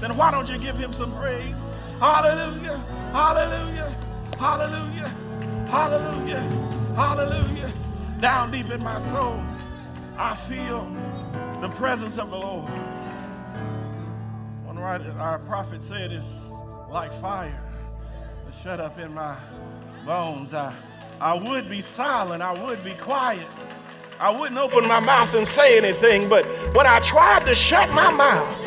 then why don't you give him some praise? Hallelujah, hallelujah, hallelujah, hallelujah, hallelujah. Down deep in my soul, I feel the presence of the Lord. One right, our prophet said it's like fire shut up in my bones. I, I would be silent, I would be quiet. I wouldn't open my mouth and say anything, but when I tried to shut my mouth,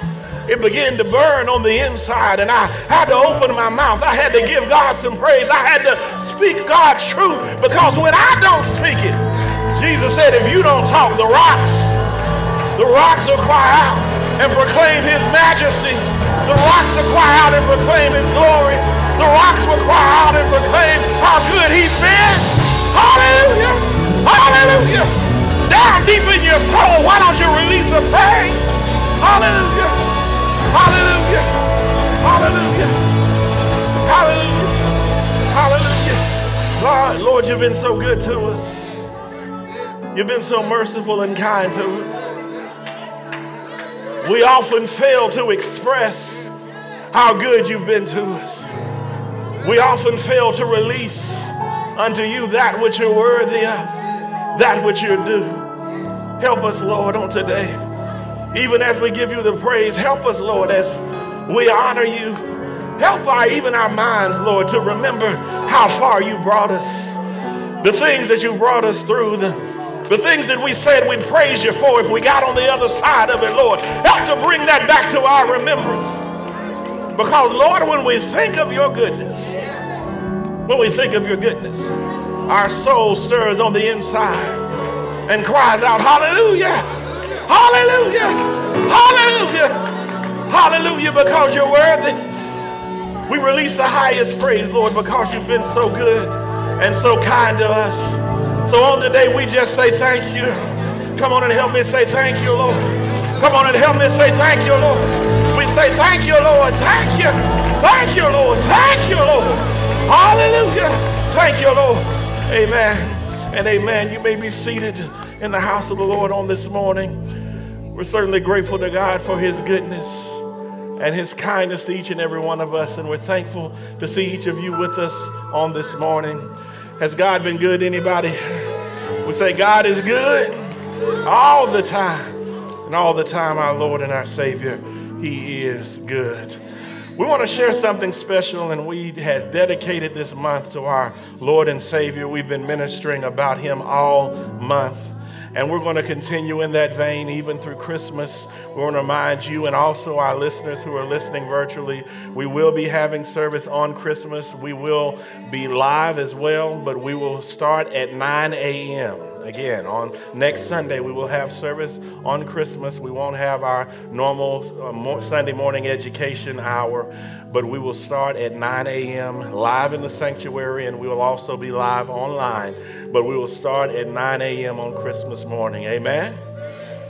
it began to burn on the inside, and I had to open my mouth. I had to give God some praise. I had to speak God's truth because when I don't speak it, Jesus said, if you don't talk, the rocks, the rocks will cry out and proclaim his majesty. The rocks will cry out and proclaim his glory. The rocks will cry out and proclaim how good he's been. Hallelujah. Hallelujah. Down deep in your soul, why don't you release a praise? Hallelujah. Hallelujah. Hallelujah. Hallelujah. Hallelujah. Lord, Lord, you've been so good to us. You've been so merciful and kind to us. We often fail to express how good you've been to us. We often fail to release unto you that which you're worthy of, that which you're due. Help us, Lord, on today. Even as we give you the praise, help us, Lord, as we honor you. Help our even our minds, Lord, to remember how far you brought us. The things that you brought us through, the, the things that we said we'd praise you for if we got on the other side of it, Lord. Help to bring that back to our remembrance. Because, Lord, when we think of your goodness, when we think of your goodness, our soul stirs on the inside and cries out, Hallelujah! Hallelujah! Hallelujah! Hallelujah, because you're worthy. We release the highest praise, Lord, because you've been so good and so kind to us. So on today, we just say thank you. Come on and help me say thank you, Lord. Come on and help me say thank you, Lord. We say thank you, Lord. Thank you. Thank you, Lord. Thank you, Lord. Hallelujah. Thank you, Lord. Amen. And amen. You may be seated in the house of the Lord on this morning. We're certainly grateful to God for his goodness and his kindness to each and every one of us. And we're thankful to see each of you with us on this morning. Has God been good? Anybody? We say God is good all the time. And all the time, our Lord and our Savior, He is good. We want to share something special, and we have dedicated this month to our Lord and Savior. We've been ministering about Him all month. And we're going to continue in that vein even through Christmas. We want to remind you and also our listeners who are listening virtually, we will be having service on Christmas. We will be live as well, but we will start at 9 a.m. Again, on next Sunday, we will have service on Christmas. We won't have our normal uh, Sunday morning education hour, but we will start at 9 a.m. live in the sanctuary, and we will also be live online. But we will start at 9 a.m. on Christmas morning. Amen.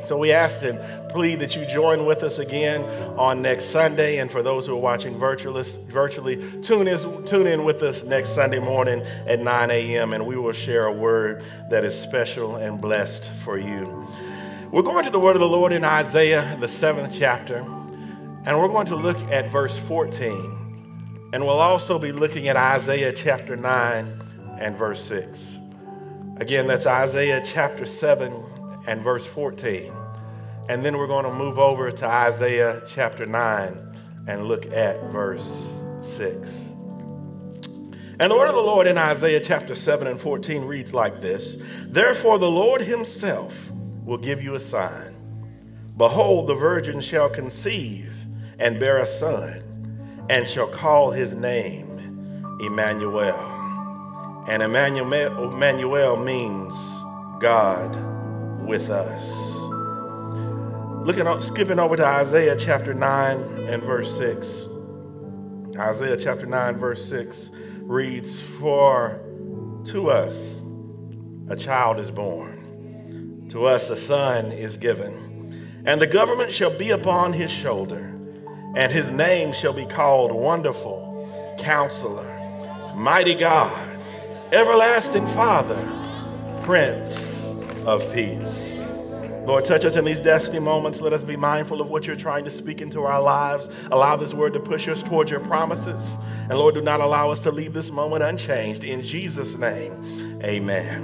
So we ask and plead that you join with us again on next Sunday. And for those who are watching virtually, virtually tune, in, tune in with us next Sunday morning at 9 a.m. and we will share a word that is special and blessed for you. We're going to the word of the Lord in Isaiah, the seventh chapter, and we're going to look at verse 14. And we'll also be looking at Isaiah chapter 9 and verse 6. Again, that's Isaiah chapter 7 and verse 14. And then we're going to move over to Isaiah chapter 9 and look at verse 6. And the word of the Lord in Isaiah chapter 7 and 14 reads like this Therefore, the Lord himself will give you a sign. Behold, the virgin shall conceive and bear a son, and shall call his name Emmanuel. And Emmanuel, means God with us. Looking up, skipping over to Isaiah chapter 9 and verse 6. Isaiah chapter 9, verse 6 reads, For to us a child is born, to us a son is given, and the government shall be upon his shoulder, and his name shall be called Wonderful, Counselor, Mighty God, Everlasting Father, Prince of peace. Lord, touch us in these destiny moments. Let us be mindful of what you're trying to speak into our lives. Allow this word to push us towards your promises. And Lord, do not allow us to leave this moment unchanged. In Jesus' name, amen.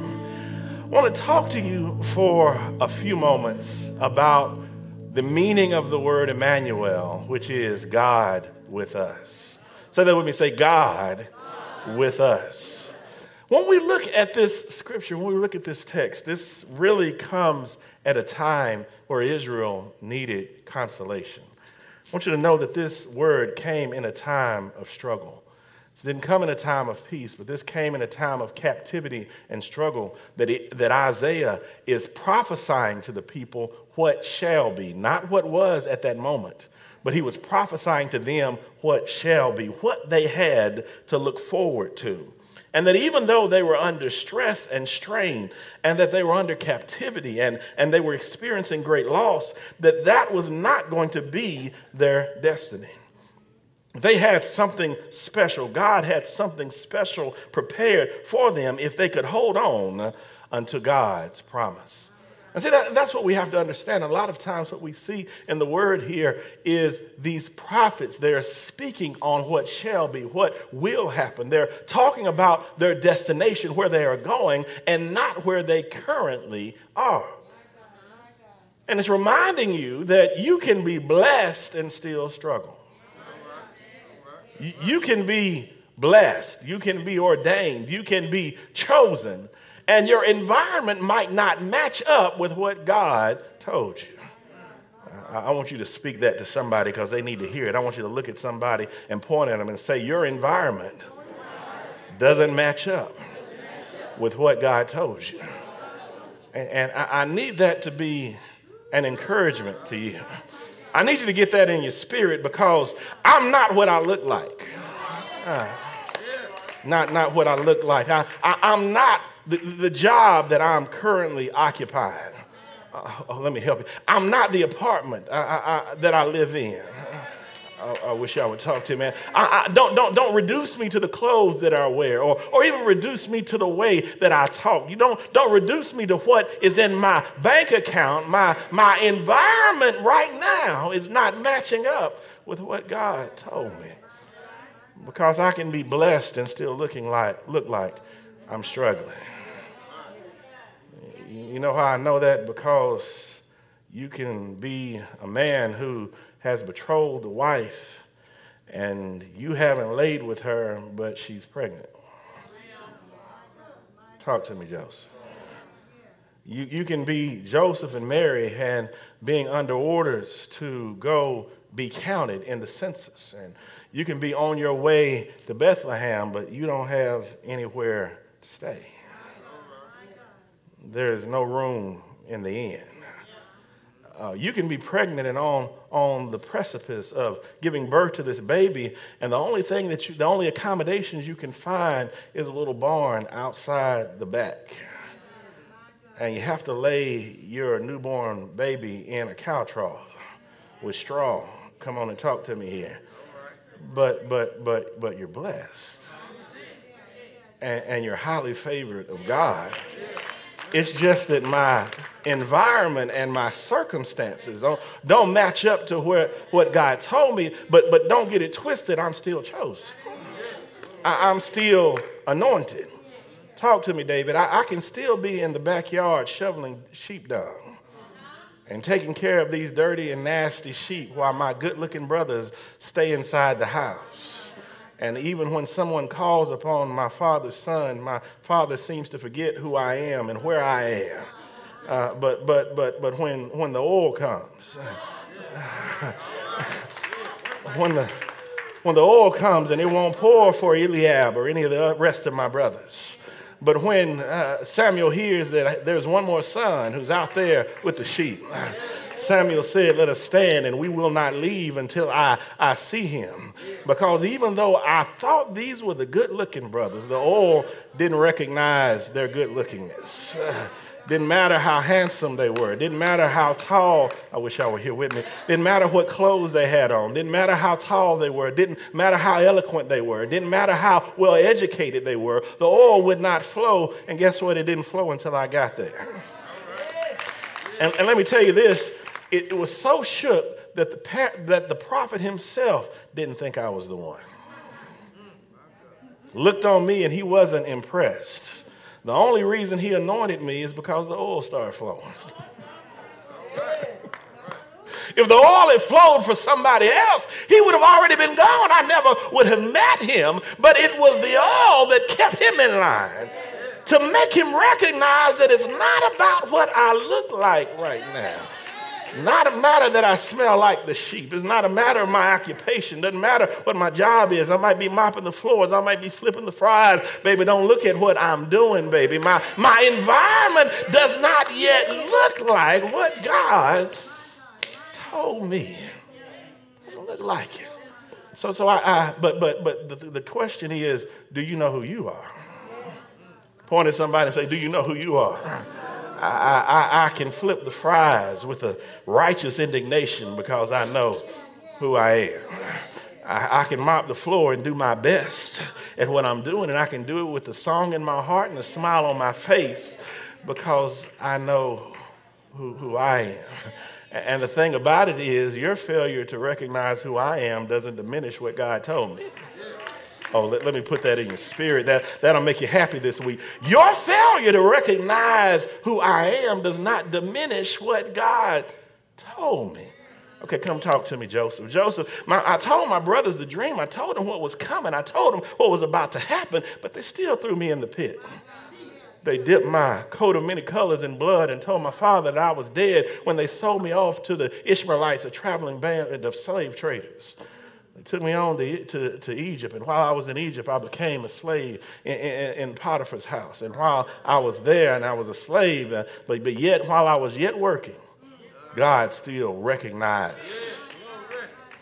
I want to talk to you for a few moments about the meaning of the word Emmanuel, which is God with us. Say that with me. Say, God with us. When we look at this scripture, when we look at this text, this really comes at a time where Israel needed consolation. I want you to know that this word came in a time of struggle. It didn't come in a time of peace, but this came in a time of captivity and struggle that, it, that Isaiah is prophesying to the people what shall be, not what was at that moment, but he was prophesying to them what shall be, what they had to look forward to. And that even though they were under stress and strain, and that they were under captivity and, and they were experiencing great loss, that that was not going to be their destiny. They had something special. God had something special prepared for them if they could hold on unto God's promise. And see, that, that's what we have to understand. A lot of times, what we see in the word here is these prophets, they're speaking on what shall be, what will happen. They're talking about their destination, where they are going, and not where they currently are. And it's reminding you that you can be blessed and still struggle. You can be blessed, you can be ordained, you can be chosen, and your environment might not match up with what God told you. I want you to speak that to somebody because they need to hear it. I want you to look at somebody and point at them and say, Your environment doesn't match up with what God told you. And I need that to be an encouragement to you. I need you to get that in your spirit because I'm not what I look like. Uh, not, not what I look like. I, I, am not the, the job that I'm currently occupying. Uh, oh, let me help you. I'm not the apartment I, I, that I live in. I, I, wish I would talk to you, man. I, I, don't, don't, don't reduce me to the clothes that I wear or, or even reduce me to the way that I talk. You don't, don't reduce me to what is in my bank account. My, my environment right now is not matching up with what God told me. Because I can be blessed and still looking like, look like I'm struggling. You know how I know that? Because you can be a man who has betrothed a wife and you haven't laid with her, but she's pregnant. Talk to me, Joseph. You, you can be Joseph and Mary and being under orders to go be counted in the census. And you can be on your way to Bethlehem, but you don't have anywhere to stay. There is no room in the inn uh, you can be pregnant and on, on the precipice of giving birth to this baby, and the only thing that you, the only accommodations you can find is a little barn outside the back. And you have to lay your newborn baby in a cow trough with straw. Come on and talk to me here. But, but, but, but you're blessed. And, and you're highly favored of God. It's just that my environment and my circumstances don't, don't match up to where, what God told me, but, but don't get it twisted. I'm still chosen. I, am still anointed. Talk to me, David. I, I can still be in the backyard shoveling sheep dung and taking care of these dirty and nasty sheep while my good looking brothers stay inside the house. And even when someone calls upon my father's son, my father seems to forget who I am and where I am. Uh, but but but but when when the oil comes, when the when the oil comes and it won't pour for Eliab or any of the rest of my brothers. But when uh, Samuel hears that there's one more son who's out there with the sheep, Samuel said, Let us stand and we will not leave until I, I see him. Because even though I thought these were the good looking brothers, the oil didn't recognize their good lookingness. Didn't matter how handsome they were. Didn't matter how tall. I wish y'all were here with me. Didn't matter what clothes they had on. Didn't matter how tall they were. Didn't matter how eloquent they were. Didn't matter how well educated they were. The oil would not flow. And guess what? It didn't flow until I got there. And, and let me tell you this it, it was so shook that the, that the prophet himself didn't think I was the one. Looked on me and he wasn't impressed. The only reason he anointed me is because the oil started flowing. If the oil had flowed for somebody else, he would have already been gone. I never would have met him, but it was the oil that kept him in line to make him recognize that it's not about what I look like right now. Not a matter that I smell like the sheep. It's not a matter of my occupation. Doesn't matter what my job is. I might be mopping the floors. I might be flipping the fries. Baby, don't look at what I'm doing, baby. My, my environment does not yet look like what God told me. It doesn't look like it. So, so I, I but, but, but the, the question is, do you know who you are? Point at somebody and say, do you know who you are? I, I, I can flip the fries with a righteous indignation because I know who I am. I, I, can mop the floor and do my best at what I'm doing, and I can do it with a song in my heart and a smile on my face because I know who, who I am. And the thing about it is, your failure to recognize who I am doesn't diminish what God told me. Oh, let, let, me put that in your spirit. That, that'll make you happy this week. Your failure to recognize who I am does not diminish what God told me. Okay, come talk to me, Joseph. Joseph, my, I told my brothers the dream. I told them what was coming. I told them what was about to happen, but they still threw me in the pit. They dipped my coat of many colors in blood and told my father that I was dead when they sold me off to the Ishmaelites, a traveling band of slave traders. Took me on to, to, to Egypt, and while I was in Egypt, I became a slave in, in, in Potiphar's house. And while I was there and I was a slave, but, but yet, while I was yet working, God still recognized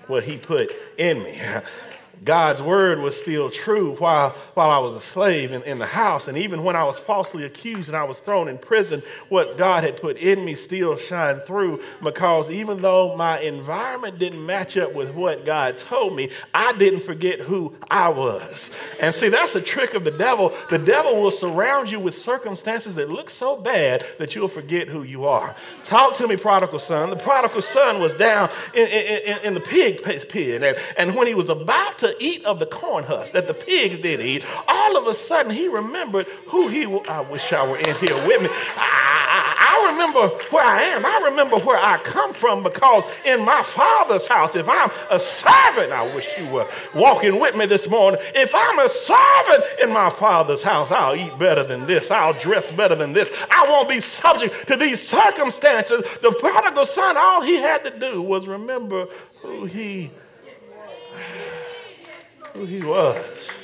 what He put in me. God's word was still true while, while I was a slave in, in the house. And even when I was falsely accused and I was thrown in prison, what God had put in me still shined through because even though my environment didn't match up with what God told me, I didn't forget who I was. And see, that's a trick of the devil. The devil will surround you with circumstances that look so bad that you'll forget who you are. Talk to me, prodigal son. The prodigal son was down in, in, in the pig pit. And, and when he was about to eat of the corn husks that the pigs did eat, all of a sudden he remembered who he was. I wish I were in here with me. I, I, I remember where I am. I remember where I come from because in my father's house, if I'm a servant, I wish you were walking with me this morning. If I'm a servant in my father's house, I'll eat better than this. I'll dress better than this. I won't be subject to these circumstances. The prodigal son, all he had to do was remember who he who he was.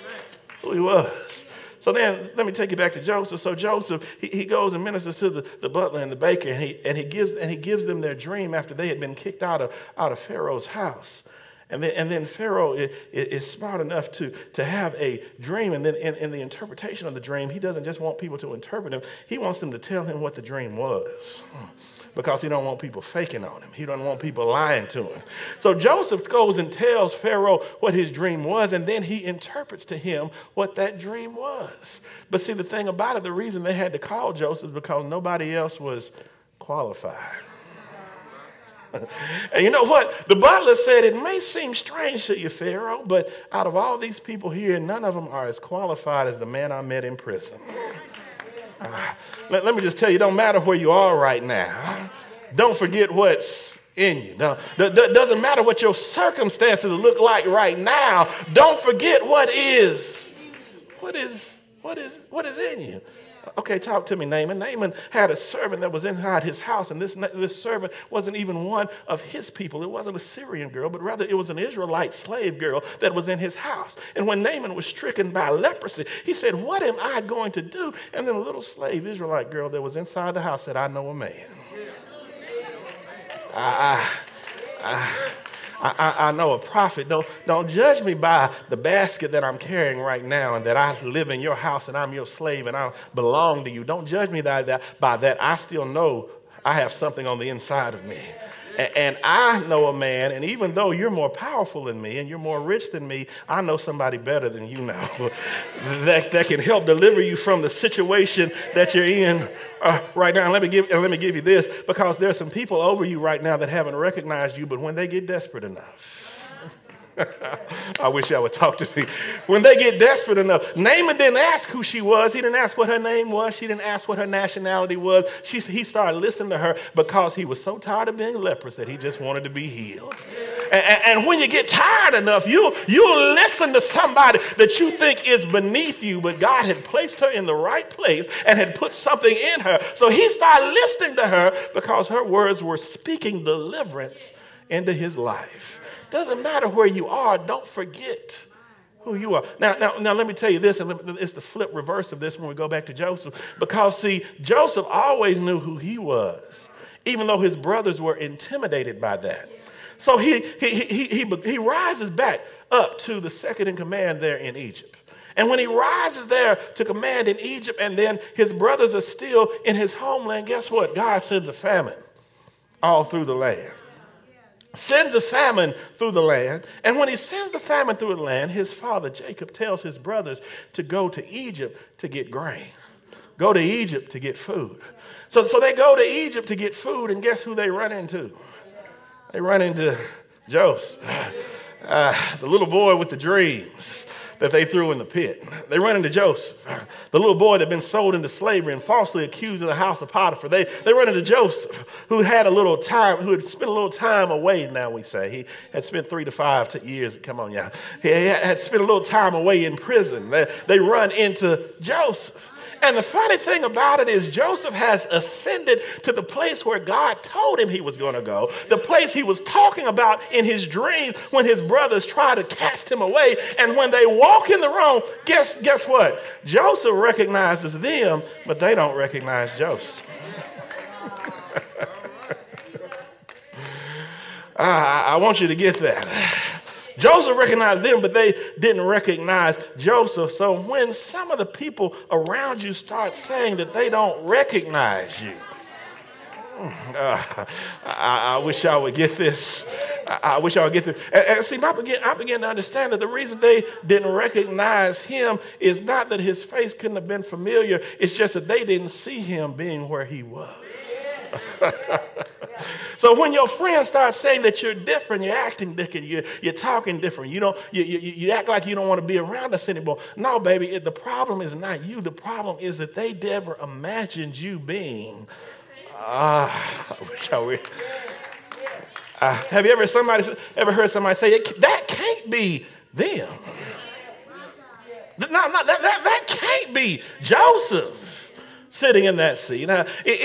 Who he was. So then let me take you back to Joseph. So Joseph, he, he goes and ministers to the, the butler and the baker, and he, and, he gives, and he gives them their dream after they had been kicked out of, out of Pharaoh's house. And then, and then Pharaoh is, is, smart enough to, to have a dream. And then in, in the interpretation of the dream, he doesn't just want people to interpret him, he wants them to tell him what the dream was. Because he don't want people faking on him. He don't want people lying to him. So Joseph goes and tells Pharaoh what his dream was, and then he interprets to him what that dream was. But see, the thing about it, the reason they had to call Joseph because nobody else was qualified. and you know what? The butler said, It may seem strange to you, Pharaoh, but out of all these people here, none of them are as qualified as the man I met in prison. Let, let, me just tell you, don't matter where you are right now. Don't forget what's in you. It doesn't matter what your circumstances look like right now. Don't forget what is. What is what is what is in you? Okay, talk to me, Naaman. Naaman had a servant that was inside his house, and this, this servant wasn't even one of his people. It wasn't a Syrian girl, but rather it was an Israelite slave girl that was in his house. And when Naaman was stricken by leprosy, he said, What am I going to do? And then a little slave Israelite girl that was inside the house said, I know a man. I, I, I I, I, I, know a prophet. Don't, don't judge me by the basket that I'm carrying right now and that I live in your house and I'm your slave and I belong to you. Don't judge me by that. By that. I still know I have something on the inside of me. And I know a man, and even though you're more powerful than me and you're more rich than me, I know somebody better than you know that, that can help deliver you from the situation that you're in uh, right now. And let me, give, and let me give you this because there's some people over you right now that haven't recognized you, but when they get desperate enough, I wish I would talk to me. When they get desperate enough, Naaman didn't ask who she was. He didn't ask what her name was. She didn't ask what her nationality was. She, he started listening to her because he was so tired of being leprous that he just wanted to be healed. And, and when you get tired enough, you, you'll listen to somebody that you think is beneath you, but God had placed her in the right place and had put something in her. So he started listening to her because her words were speaking deliverance into his life. Doesn't matter where you are, don't forget who you are. Now, now, now let me tell you this, and it's the flip reverse of this when we go back to Joseph. Because, see, Joseph always knew who he was, even though his brothers were intimidated by that. So he, he, he, he, he rises back up to the second in command there in Egypt. And when he rises there to command in Egypt, and then his brothers are still in his homeland, guess what? God sends a famine all through the land sends a famine through the land. And when he sends the famine through the land, his father Jacob tells his brothers to go to Egypt to get grain, go to Egypt to get food. So, so they go to Egypt to get food, and guess who they run into? They run into Joseph, uh, the little boy with the dreams that they threw in the pit. They run into Joseph, the little boy that had been sold into slavery and falsely accused in the house of Potiphar. They, they run into Joseph, who had a little time, who had spent a little time away, now we say. He had spent three to five years, come on, yeah. He had spent a little time away in prison. They, they run into Joseph. And the funny thing about it is, Joseph has ascended to the place where God told him he was going to go, the place he was talking about in his dream when his brothers try to cast him away. And when they walk in the room, guess, guess what? Joseph recognizes them, but they don't recognize Joseph. Ah, I, I want you to get that. Joseph recognized them, but they didn't recognize Joseph. So when some of the people around you start saying that they don't recognize you, uh, I, I, wish I would get this. I, I wish I would get this. And, and see, I began, I began to understand that the reason they didn't recognize him is not that his face couldn't have been familiar, it's just that they didn't see him being where he was. so when your friends start saying that you're different, you're acting different, you're, you're talking different, you, don't, you, you, you act like you don't want to be around us anymore. No, baby, it, the problem is not you. The problem is that they never imagined you being. Ah, I wish I would. Uh, have you ever somebody ever heard somebody say that can't be them? No, no, that, that, that can't be Joseph sitting in that seat. Now, he,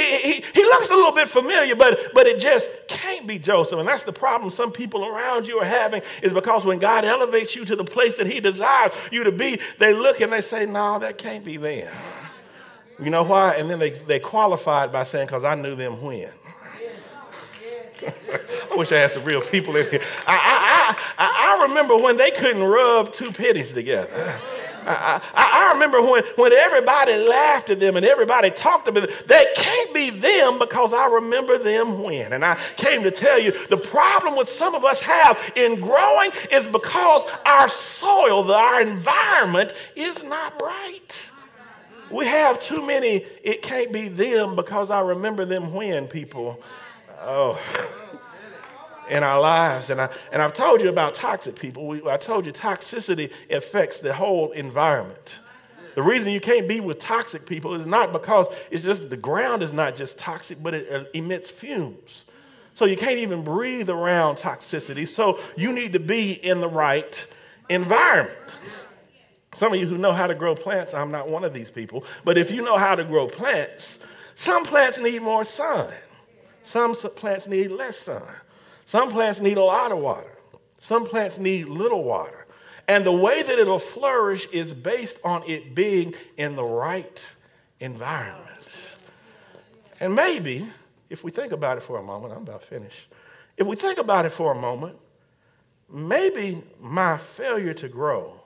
he looks a little bit familiar, but, but it just can't be Joseph. And that's the problem some people around you are having is because when God elevates you to the place that he desires you to be, they look and they say, no, that can't be them. You know why? And then they, they qualified by saying, because I knew them when. I wish I had some real people in here. I, I, I, I remember when they couldn't rub two pennies together. I, I, I, remember when, when everybody laughed at them and everybody talked about them. They can't be them because I remember them when. And I came to tell you the problem with some of us have in growing is because our soil, our environment is not right. We have too many, it can't be them because I remember them when people. Oh in our lives. And, I, and I've told you about toxic people. We, I told you toxicity affects the whole environment. The reason you can't be with toxic people is not because it's just the ground is not just toxic, but it emits fumes. So you can't even breathe around toxicity. So you need to be in the right environment. Some of you who know how to grow plants, I'm not one of these people, but if you know how to grow plants, some plants need more sun, some plants need less sun. Some plants need a lot of water, some plants need little water. And the way that it'll flourish is based on it being in the right environment. And maybe, if we think about it for a moment, I'm about to finish. If we think about it for a moment, maybe my failure to grow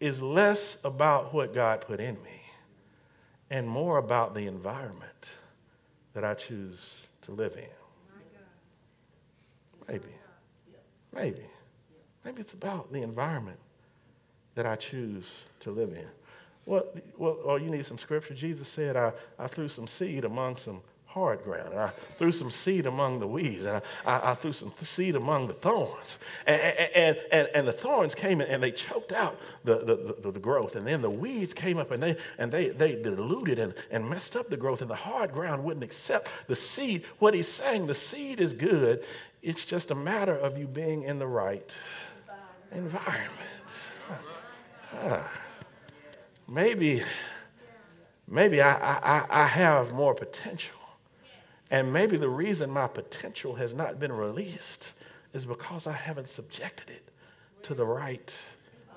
is less about what God put in me and more about the environment that I choose to live in. Maybe. Maybe. Maybe it's about the environment that I choose to live in. Well, well, oh, you need some scripture. Jesus said, I, I threw some seed among some hard ground. And I threw some seed among the weeds, and I, I, I threw some seed among the thorns. And, and, and, and, the thorns came and they choked out the, the, the, the, growth. And then the weeds came up and they, and they, they diluted and, and messed up the growth. And the hard ground wouldn't accept the seed. What he's saying, the seed is good. It's just a matter of you being in the right environment. Uh, maybe, maybe I, I, I have more potential and maybe the reason my potential has not been released is because I haven't subjected it to the right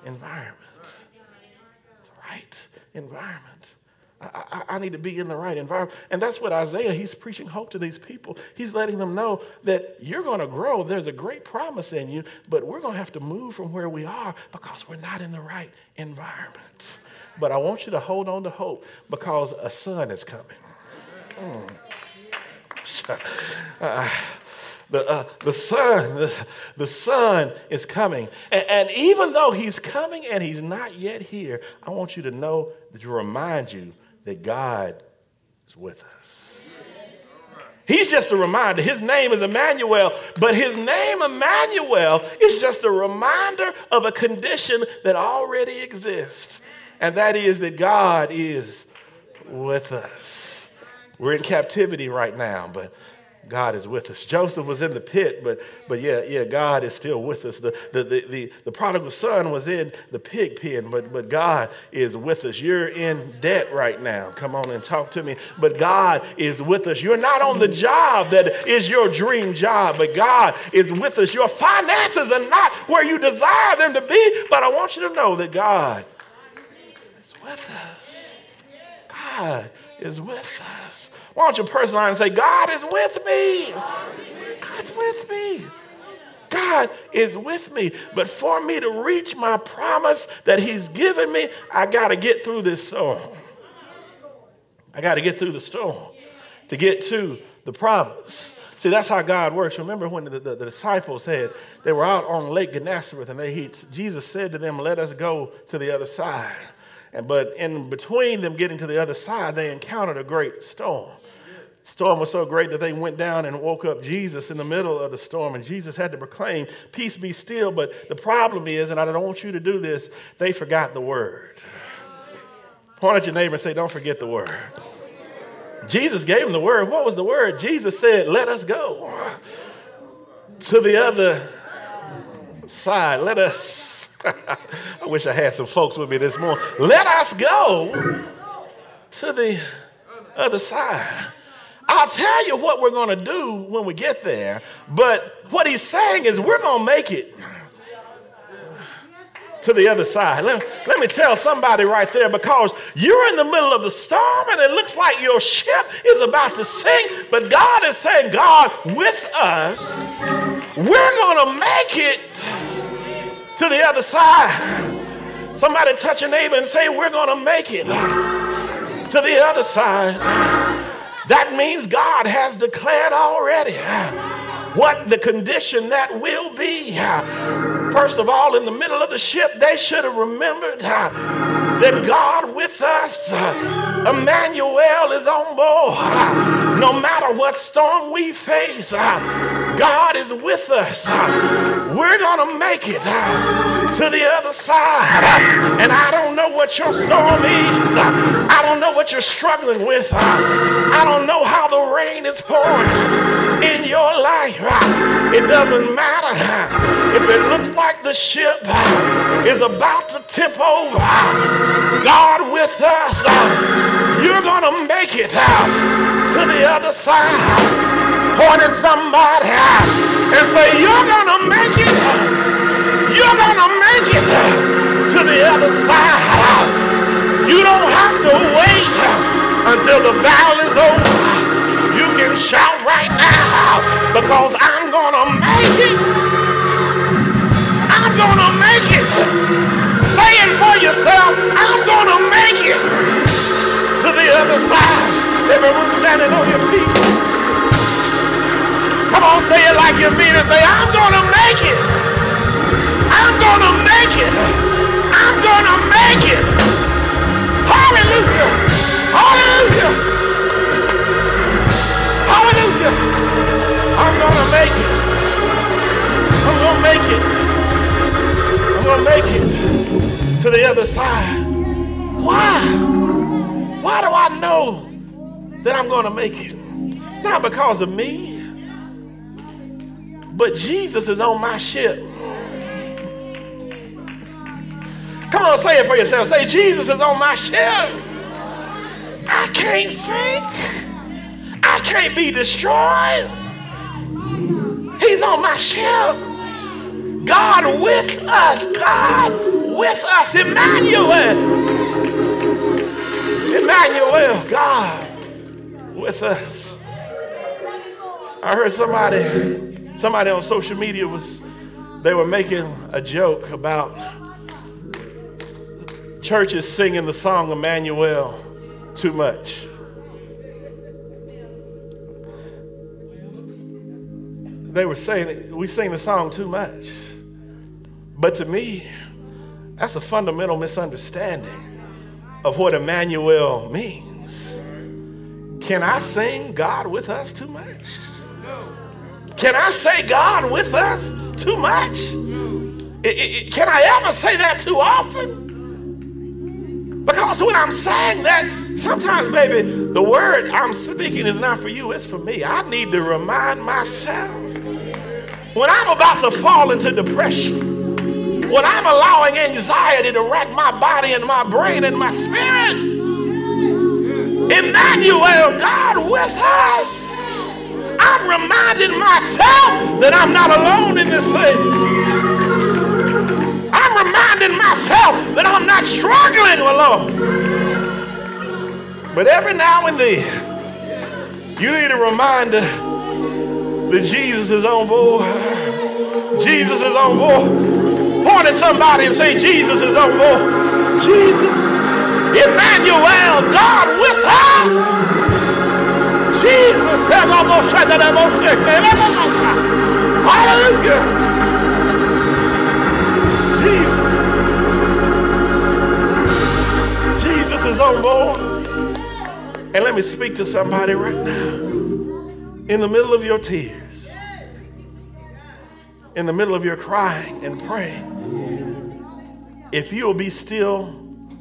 environment. The right environment. I, I, need to be in the right environment. And that's what Isaiah, he's preaching hope to these people. He's letting them know that you're going to grow. There's a great promise in you, but we're going to have to move from where we are because we're not in the right environment. But I want you to hold on to hope because a son is coming. Mm. Uh, the, uh, the son, the, the son is coming. And, and, even though he's coming and he's not yet here, I want you to know that to remind you that God is with us. He's just a reminder. His name is Emmanuel, but his name Emmanuel is just a reminder of a condition that already exists, and that is that God is with us. We're in captivity right now, but God is with us. Joseph was in the pit, but, but yeah, yeah, God is still with us. The, the, the, the, the prodigal son was in the pig pen, but, but God is with us. You're in debt right now. Come on and talk to me. But God is with us. You're not on the job that is your dream job, but God is with us. Your finances are not where you desire them to be, but I want you to know that God is with us. God is with us. Why don't you personalize and say, God is with me? God's with me. God is with me. But for me to reach my promise that He's given me, I got to get through this storm. I got to get through the storm to get to the promise. See, that's how God works. Remember when the, the, the, disciples had, they were out on Lake Gennesaret and they, he, Jesus said to them, Let us go to the other side. And, but in between them getting to the other side, they encountered a great storm. Storm was so great that they went down and woke up Jesus in the middle of the storm, and Jesus had to proclaim, Peace be still. But the problem is, and I don't want you to do this, they forgot the word. Point at your neighbor and say, Don't forget the word. Jesus gave them the word. What was the word? Jesus said, Let us go to the other side. Let us I wish I had some folks with me this morning. Let us go to the other side. I'll tell you what we're going to do when we get there, but what he's saying is we're going to make it to the other side. Let, let me tell somebody right there because you're in the middle of the storm and it looks like your ship is about to sink, but God is saying, God, with us, we're going to make it to the other side. Somebody touch a neighbor and say, We're going to make it to the other side. That means God has declared already what the condition that will be. First of all, in the middle of the ship, they should have remembered that God with us, Emmanuel is on board. No matter what storm we face, God is with us. We're going to make it to the other side. And I don't know what your storm is. I don't know what you're struggling with. I don't know how the rain is pouring in your life. It doesn't matter if it looks like the ship is about to tip over. God with us, you're going to make it out to the other side. Point at somebody and say, You're going to make it. You're going to make it to the other side. You don't have to wait until the battle is over. You can shout right now because I'm going to make it. To make it. Say it for yourself. I'm to make it to the other side. Everyone standing on your feet. Come on, say it like you mean it. Say, I'm gonna make it. I'm gonna make it. I'm gonna make it. Hallelujah. Hallelujah. Hallelujah. I'm gonna make it. I'm gonna make it. I'm gonna make it to the other side. Why? Why do I know that I'm gonna make it? It's not because of me, but Jesus is on my ship. Come on, say it for yourself. Say, Jesus is on my ship. I can't sink. I can't be destroyed. He's on my ship. God with us. God with us. Emmanuel. Emmanuel. God with us. I heard somebody, somebody on social media was, they were making a joke about churches singing the song Emmanuel too much. They were saying we sing the song too much. But to me, that's a fundamental misunderstanding of what Emmanuel means. Can I sing God with us too much? Can I say God with us too much? Can I ever say that too often? Because when I'm saying that, sometimes, baby, the word I'm speaking is not for you, it's for me. I need to remind myself. When I'm about to fall into depression, when I'm allowing anxiety to rack my body and my brain and my spirit, Emmanuel, God with us. I'm reminding myself that I'm not alone in this thing. I'm reminding myself that I'm not struggling alone. But every now and then, you need a reminder that Jesus is on board. Jesus is on board. Point at somebody and say, Jesus is on board. Jesus, Emmanuel, God with us. Jesus, hallelujah. Jesus is on board. And let me speak to somebody right now. In the middle of your tears, in the middle of your crying and praying, if you'll be still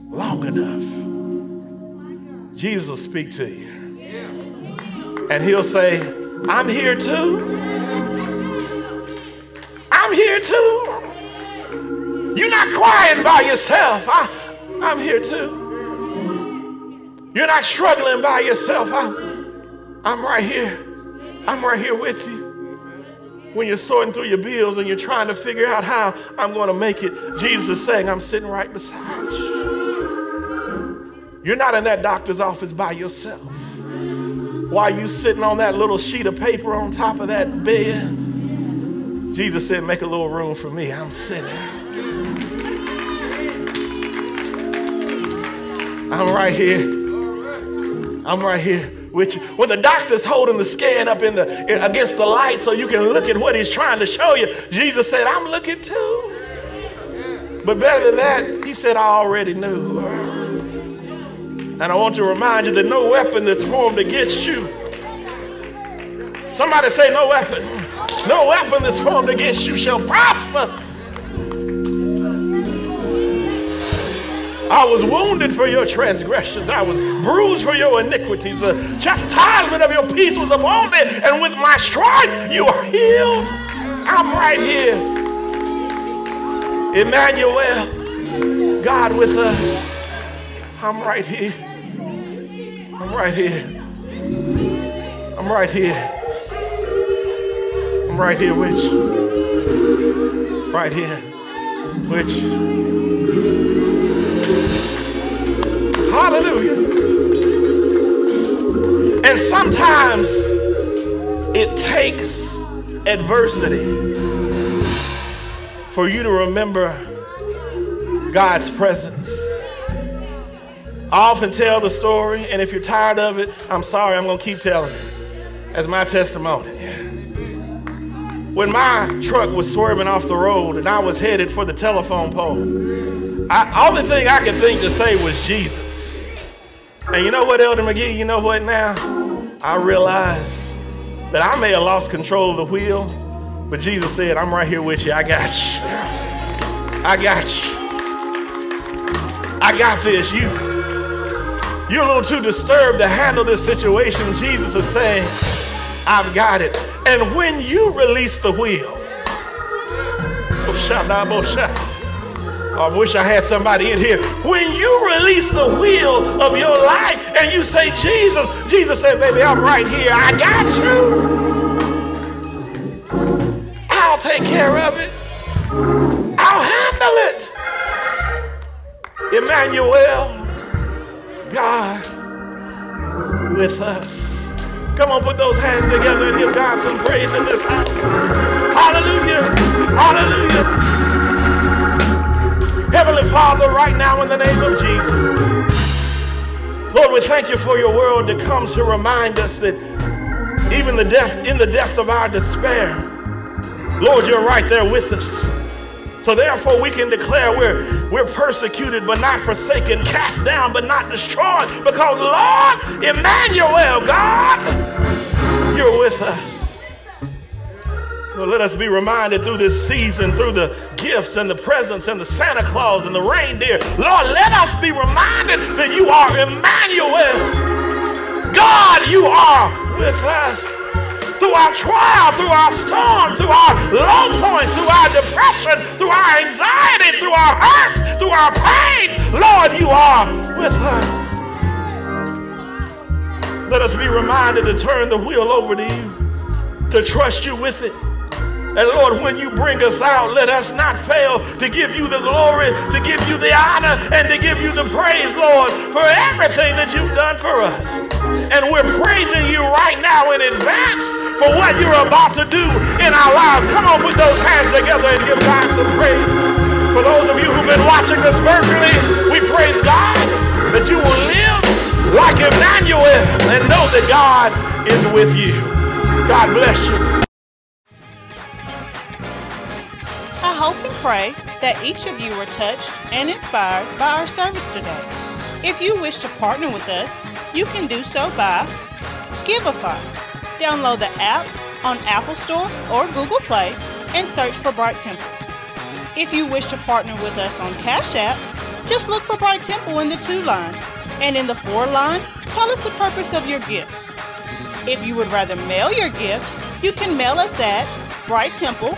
long enough, Jesus will speak to you. And he'll say, I'm here too. I'm here too. You're not crying by yourself. I, I'm here too. You're not struggling by yourself. I, I'm right here. I'm right here with you. When you're sorting through your bills and you're trying to figure out how I'm going to make it, Jesus is saying, I'm sitting right beside you. You're not in that doctor's office by yourself. While you sitting on that little sheet of paper on top of that bed, Jesus said, Make a little room for me. I'm sitting. I'm right here. I'm right here you. When the doctor's holding the scan up in the against the light so you can look at what he's trying to show you, Jesus said, I'm looking too. But better than that, he said, I already knew. And I want to remind you that no weapon that's formed against you. Somebody say, No weapon. No weapon that's formed against you shall prosper. I was wounded for your transgressions. I was bruised for your iniquities. The chastisement of your peace was upon me. And with my stripe, you are healed. I'm right here. Emmanuel, God with us. I'm right here. I'm right here. I'm right here. I'm right here with. Right here. Which Hallelujah. And sometimes it takes adversity for you to remember God's presence. I often tell the story, and if you're tired of it, I'm sorry, I'm going to keep telling it as my testimony. when my truck was swerving off the road and I was headed for the telephone pole, I, only thing I could think to say was Jesus. And you know what, Elder McGee? You know what now? I realize that I may have lost control of the wheel, but Jesus said, I'm right here with you. I got you. I got you. I got this. You, you're a little too disturbed to handle this situation. Jesus is saying, I've got it. And when you release the wheel, oh, I wish I had somebody in here. When you release the wheel of your life and you say, Jesus, Jesus said, baby, I'm right here. I got you. I'll take care of it. I'll handle it. Emmanuel, God with us. Come on, put those hands together and give God some praise in this house. Hallelujah. Hallelujah. Heavenly Father, right now in the name of Jesus, Lord, we thank you for your word that comes to remind us that even the depth, in the depth of our despair, Lord, you're right there with us. So therefore we can declare we're, we're persecuted but not forsaken, cast down but not destroyed, because Lord, Emmanuel, God, you're with us. Well, let us be reminded through this season, through the gifts and the presents and the Santa Claus and the reindeer. Lord, let us be reminded that you are Emmanuel. God, you are with us through our trial, through our storm, through our low points, through our depression, through our anxiety, through our hurt, through our pain. Lord, you are with us. Let us be reminded to turn the wheel over to you, to trust you with it. And Lord, when you bring us out, let us not fail to give you the glory, to give you the honor, and to give you the praise, Lord, for everything that you've done for us. And we're praising you right now in advance for what you're about to do in our lives. Come on, put those hands together and give God some praise. For those of you who've been watching us virtually, we praise God that you will live like Emmanuel and know that God is with you. God bless you. Hope and pray that each of you were touched and inspired by our service today. If you wish to partner with us, you can do so by Givelify Download the app on Apple Store or Google Play and search for Bright Temple. If you wish to partner with us on Cash App, just look for Bright Temple in the to line, and in the for line, tell us the purpose of your gift. If you would rather mail your gift, you can mail us at Bright Temple,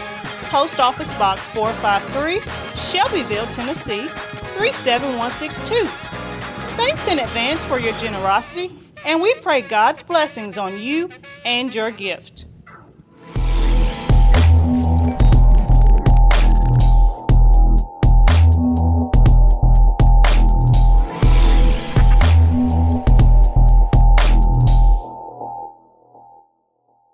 Post Office Box 453, Shelbyville, Tennessee 37162. Thanks in advance for your generosity and we pray God's blessings on you and your gift.